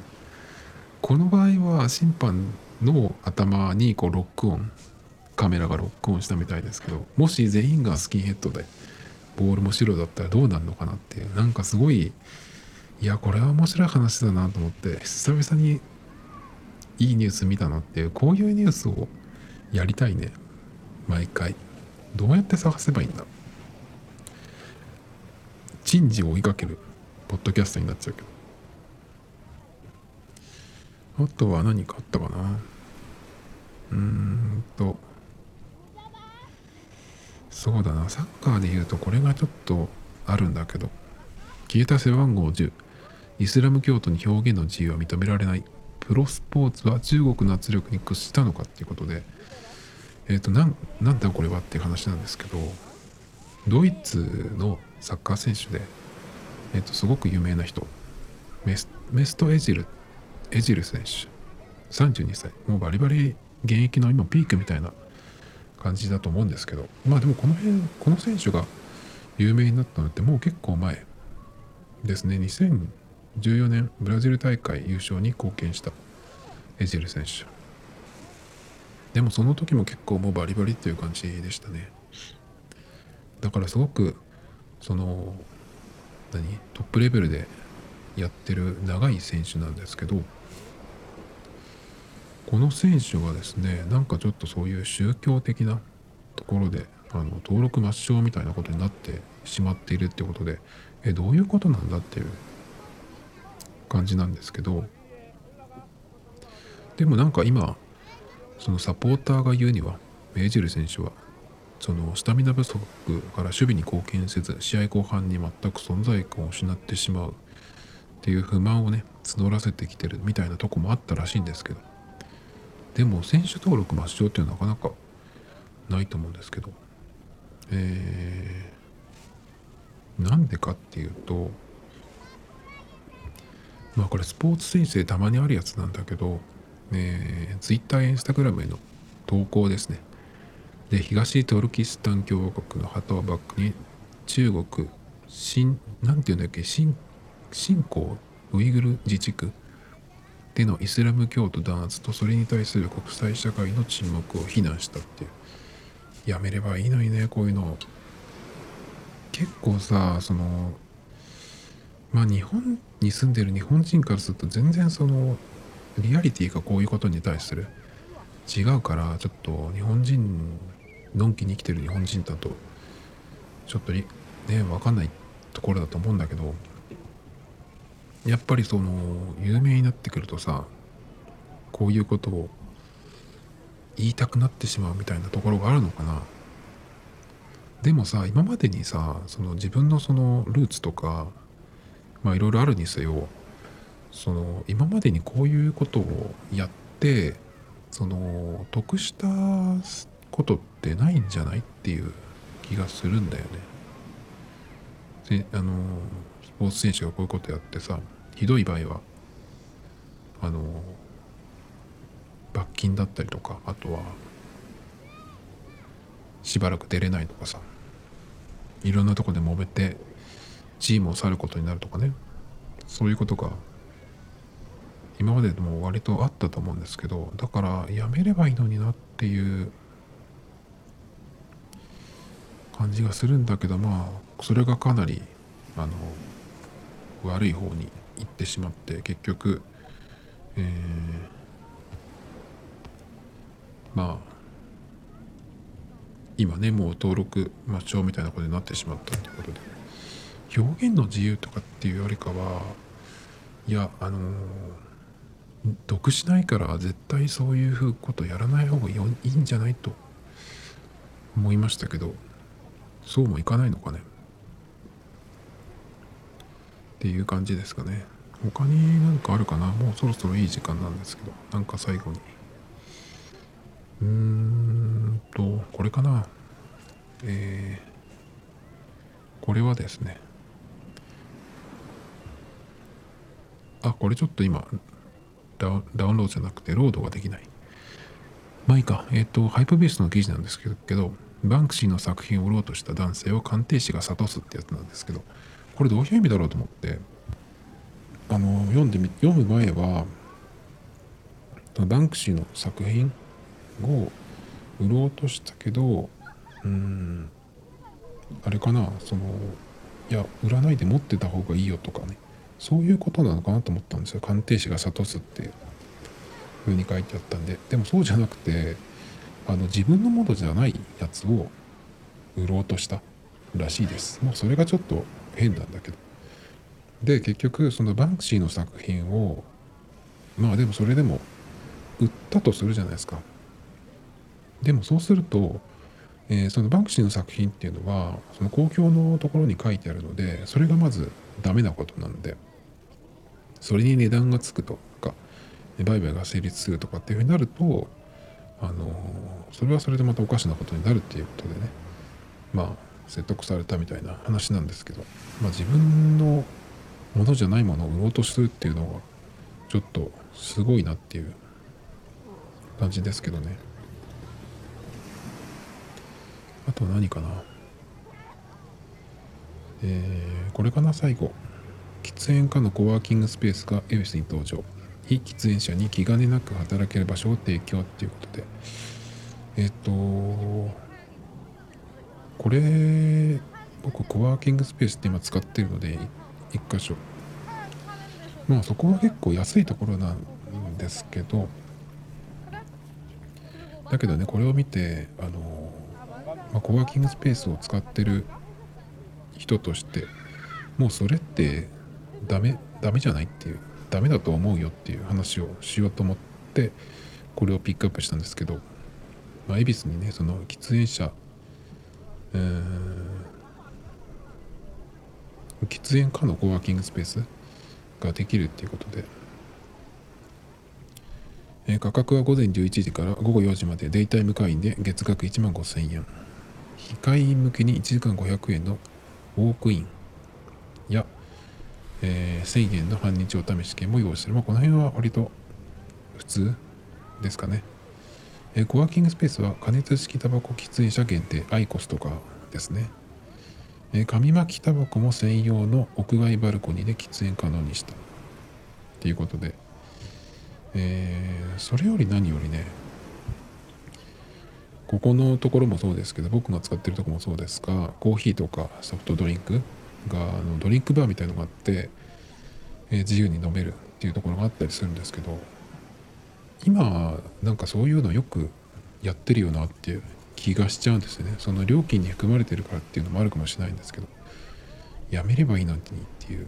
この場合は審判の頭にこうロックオンカメラがロックオンしたみたいですけどもし全員がスキンヘッドでボールも白だったらどうなるのかなっていうなんかすごいいやこれは面白い話だなと思って久々にいいニュース見たなっていうこういうニュースをやりたいね。毎回。どうやって探せばいいんだろう？珍事を追いかけるポッドキャストになっちゃうけど。あとは何かあったかな。うーんと。そうだな。サッカーで言うとこれがちょっとあるんだけど。消えた背番号10イスラム教徒に表現の自由は認められない。プロスポーツは中国の圧力に屈したのかっていうことで。えっ、ー、となんなんだこれはっていう話なんですけど。ドイツのサッカー選手で、えっ、とすごく有名な人。メスメスト・エジルエジル選手。32歳もうバリバリ現役の今ピークみたいな感じだと思うんですけど。まあでもこの辺この選手が有名になったのってもう結構前ですね。2014年ブラジル大会優勝に貢献したエジル選手。でもその時も結構もうバリバリっていう感じでしたね。だからすごくその何？トップレベルでやってる長い選手なんですけどこの選手がですねなんかちょっとそういう宗教的なところであの登録抹消みたいなことになってしまっているっていうことでえどういうことなんだっていう感じなんですけどでもなんか今そのサポーターが言うにはメージル選手はそのスタミナ不足から守備に貢献せず試合後半に全く存在感を失ってしまう。っていう不満をね募らせてきてるみたいなとこもあったらしいんですけど。でも選手登録抹消っていうのはなかなかないと思うんですけど、えー、なんでかっていうとまあこれスポーツ選手でたまにあるやつなんだけど、えー、Twitter や Instagram への投稿ですね。で東トルキスタン共和国の旗をバックに中国新なんていうんだっけ新新興ウイグル自治区でのイスラム教徒弾圧とそれに対する国際社会の沈黙を非難したっていう。やめればいいのにねこういうの。結構さそのまあ日本に住んでる日本人からすると全然そのリアリティがこういうことに対する。違うからちょっと日本人のんきに生きてる日本人だとちょっとね分かんないところだと思うんだけどやっぱりその有名になってくるとさこういうことを言いたくなってしまうみたいなところがあるのかな。でもさ今までにさその自分のそのルーツとかまあいろいろあるにせよその今までにこういうことをやってその得したことってないんじゃないっていう気がするんだよね。あのスポーツ選手がこういうことやってさひどい場合はあの罰金だったりとかあとはしばらく出れないとかさいろんなとこで揉めてチームを去ることになるとかねそういうことが今まででも割とあったと思うんですけどだからやめればいいのになっていう感じがするんだけどまあそれがかなりあの悪い方に行ってしまって結局、えー、まあ今ねもう登録抹消みたいなことになってしまったってことで。表現の自由とかっていうよりかはいやあのー、得しないから絶対そういうことやらない方がいいんじゃないと思いましたけど。そうもいかないのかねっていう感じですかね他に何かあるかなもうそろそろいい時間なんですけどなんか最後にうーんと、これかな。えー、これはですね。あ、これちょっと今、ダウンロードじゃなくて、ロードができない。まあいいか。えっ、ー、と、ハイプベースの記事なんですけど、バンクシーの作品を売ろうとした男性を鑑定士が諭すってやつなんですけど、これどういう意味だろうと思って、あの、読んでみ、読む前は、バンクシーの作品を売ろうとしたけどうんあれかなそのいや売らないで持ってた方がいいよとかねそういうことなのかなと思ったんですよ。鑑定士が諭すっていう風に書いてあったんで。でもそうじゃなくてあの自分のものじゃないやつを売ろうとしたらしいです。もうそれがちょっと変なんだけど。で結局そのバンクシーの作品をまあでもそれでも売ったとするじゃないですか。でもそうすると、えー、そのバンクシーの作品っていうのはその公共のところに書いてあるのでそれがまずダメなことなんでそれに値段がつくとか売買が成立するとかっていうふうになるとあのそれはそれでまたおかしなことになるっていうことでね。まあ説得されたみたいな話なんですけど、まあ、自分のものじゃないものを売ろうとするっていうのはちょっとすごいなっていう感じですけどね。あと何かな。えー、これかな最後。喫煙家のコワーキングスペースが恵比寿に登場。非喫煙者に気兼ねなく働ける場所を提供っていうことで。えっ、とこれ僕コワーキングスペースって今使ってるので1箇所。まあそこは結構安いところなんですけどだけどねこれを見てあのまあ、コワーキングスペースを使ってる人としてもうそれってダメダメじゃないっていう。ダメだと思うよっていう話をしようと思ってこれをピックアップしたんですけど、まあ、恵比寿にねその喫煙者喫煙家のコワーキングスペースができるっていうことで、えー、価格は午前11時から午後4時までデイタイム会員で月額1万5000円。控え員向けに1時間500円のウォークインや、えー、1000円の半日お試し券も用意してる。まあ、この辺は割と普通ですかね。えー、コワーキングスペースは加熱式タバコ喫煙者限定アイコスとかですね。えー、紙巻きタバコも専用の屋外バルコニーで喫煙可能にした。ということで、えー、それより何よりね、ここのところもそうですけど僕が使ってるとこもそうですがコーヒーとかソフトドリンクがあのドリンクバーみたいのがあって、えー、自由に飲めるっていうところがあったりするんですけど今なんかそういうのよくやってるよなっていう気がしちゃうんですよね。その料金に含まれてるからっていうのもあるかもしれないんですけどやめればいいのにっていう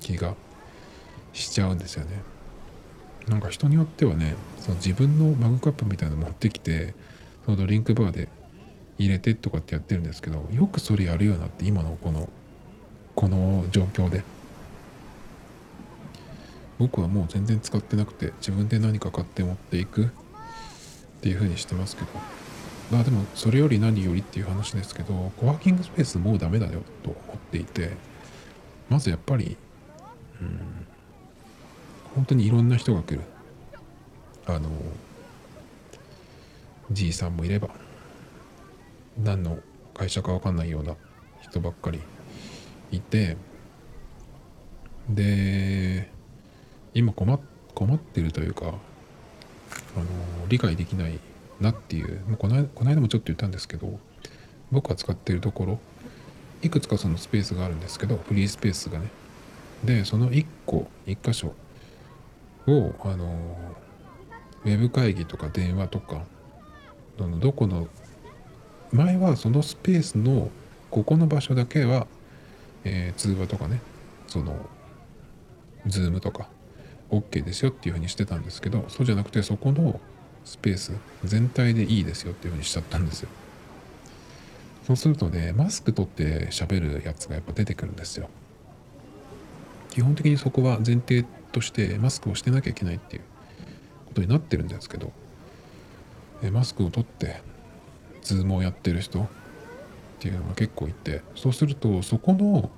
気がしちゃうんですよね。なんか人によってはねその自分のマグカップみたいなの持ってきてそのドリンクバーで入れてとかってやってるんですけどよくそれやるようなって今のこのこの状況で。僕はもう全然使ってなくて自分で何か買って持っていくっていう風にしてますけど。まあでもそれより何よりっていう話ですけどコワーキングスペースもうダメだよと思っていてまずやっぱりうん本当にいろんな人が来る。あのじいさんもいれば何の会社か分かんないような人ばっかりいてで今困困ってるというかあの理解できないなっていうもうこのこの間もちょっと言ったんですけど僕が使ってるところいくつかそのスペースがあるんですけどフリースペースがね。でその1個1箇所をあのウェブ会議とか電話とかのどこの前はそのスペースのここの場所だけは、えー、通話とかねそのズームとか OK ですよっていうふうにしてたんですけどそうじゃなくてそこのスペース全体でいいですよっていうふうにしちゃったんですよ。そうするとねマスク取って喋るやつがやっぱ出てくるんですよ。基本的にそこは前提としてマスクをしてなきゃいけないっていうことになってるんですけどマスクを取ってズームをやってる人っていうのが結構いてそうするとそこの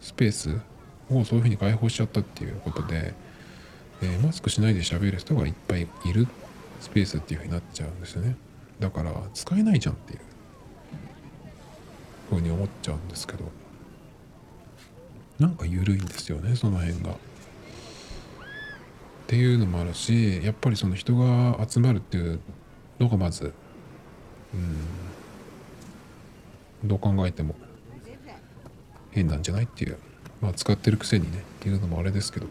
スペースをそういうふうに開放しちゃったっていうことで、えー、マスクしないで喋る人がいっぱいいるスペースっていうふうになっちゃうんですよねだから使えないじゃんっていうふうに思っちゃうんですけどなんか緩いんですよねその辺が。っていうのもあるしやっぱりその人が集まるっていうのがまずうんどう考えても変なんじゃないっていうまあ使ってるくせにねっていうのもあれですけど。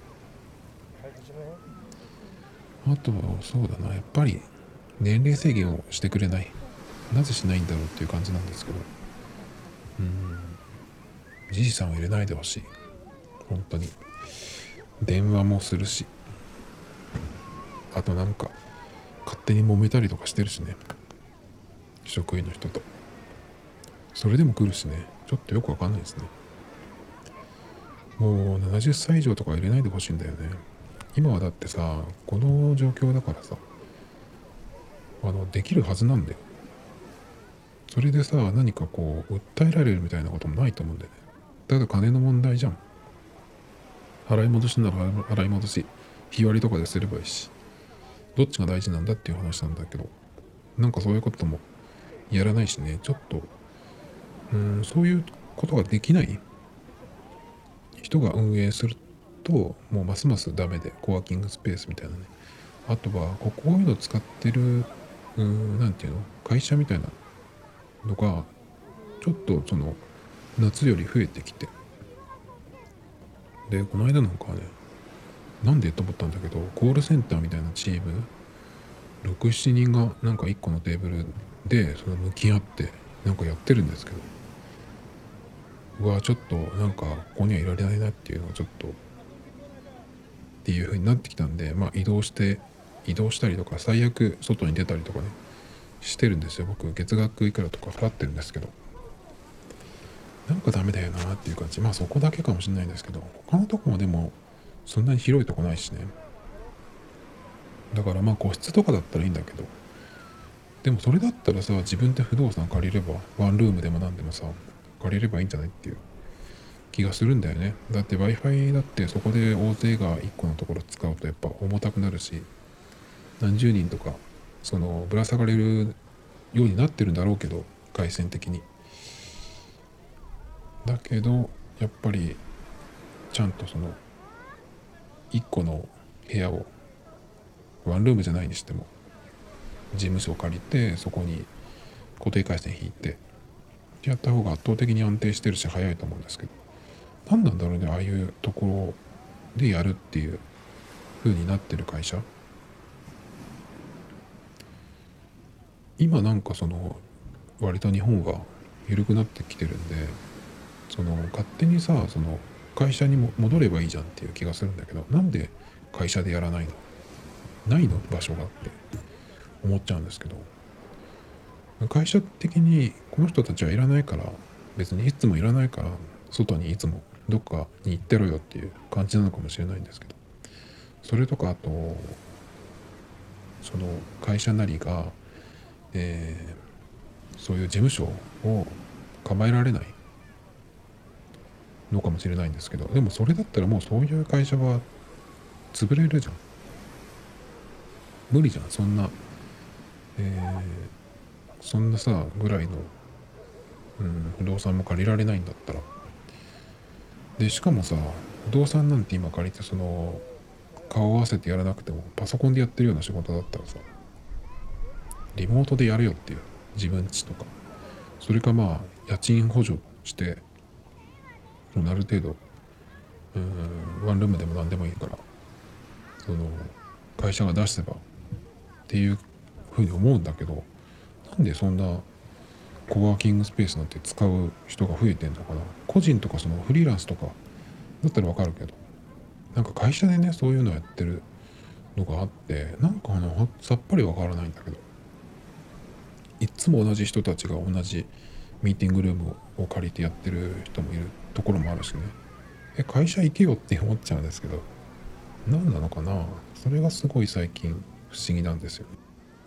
あとはそうだなやっぱり年齢制限をしてくれないなぜしないんだろうっていう感じなんですけど。うんじいさんを入れないでほしい本当に。電話もするしあとなんか勝手に揉めたりとかしてるしね。職員の人と。それでも来るしね。ちょっとよくわかんないですね。もう70歳以上とか入れないでほしいんだよね。今はだってさこの状況だからさあのできるはずなんだよ。それでさ何かこう訴えられるみたいなこともないと思うんだよね。ただ金の問題じゃん。払い戻しなら払い戻し日割りとかですればいいしどっちが大事なんだっていう話なんだけどなんかそういうこともやらないしね。ちょっとうんそういうことができない。人が運営するともうますますダメでコワーキングスペースみたいなね。あとはこういうの使ってる何て言うの？会社みたいなのがちょっとその夏より増えてきて。でこの間なんかねなんでと思ったんだけどコールセンターみたいなチーム67人がなんか1個のテーブルでその向き合ってなんかやってるんですけど。うわちょっとなんかここにはいられないなっていうのはちょっとっていう風になってきたんでまあ移動して移動したりとか最悪外に出たりとかねしてるんですよ。僕月額いくらとか払ってるんですけど。なんかダメだよなっていう感じ。まあそこだけかもしれないんですけど他のとこもでもそんなに広いとこないしね。だからまあ個室とかだったらいいんだけど。でもそれだったらさ自分で不動産借りればワンルームでも何でもさ借りればいいんじゃないっていう気がするんだよね。だって w i f i だってそこで大勢が1個のところ使うとやっぱ重たくなるし何十人とかそのぶら下がれるようになってるんだろうけど回線的に。だけどやっぱりちゃんとその1個の部屋をワンルームじゃないにしても事務所を借りてそこに固定回線引いてやった方が圧倒的に安定してるし早いと思うんですけど何なんだろうねああいうところでやるっていう風になってる会社？今なんかその割と日本は緩くなってきてるんでその勝手にさその会社にも戻ればいいじゃんっていう気がするんだけどなんで会社でやらないの？ないの？場所がって思っちゃうんですけど。会社的にこの人たちはいらないから別にいつもいらないから外にいつもどっかに行ってろよっていう感じなのかもしれないんですけどそれとかあとその会社なりが、えー、そういう事務所を構えられないのかもしれないんですけどでもそれだったらもうそういう会社は潰れるじゃん。無理じゃん。そんなえー、そんなさぐらいの、うん、不動産も借りられないんだったら。でしかもさ不動産なんて今借りてその顔合わせてやらなくてもパソコンでやってるような仕事だったらさリモートでやるよっていう自分ちとか。それかまあ家賃補助してもうある程度うんワンルームでも何でもいいからその会社が出せばっていうふうに思うんだけどなんでそんなコワーキングスペースなんて使う人が増えてんのかな？個人とかそのフリーランスとかだったらわかるけど。なんか会社でねそういうのやってるのがあってなんかあのさっぱりわからないんだけど。いつも同じ人たちが同じミーティングルームを借りてやってる人もいるところもあるしね。え会社行けよって思っちゃうんですけど何なのかな？それがすごい最近不思議なんですよ。ね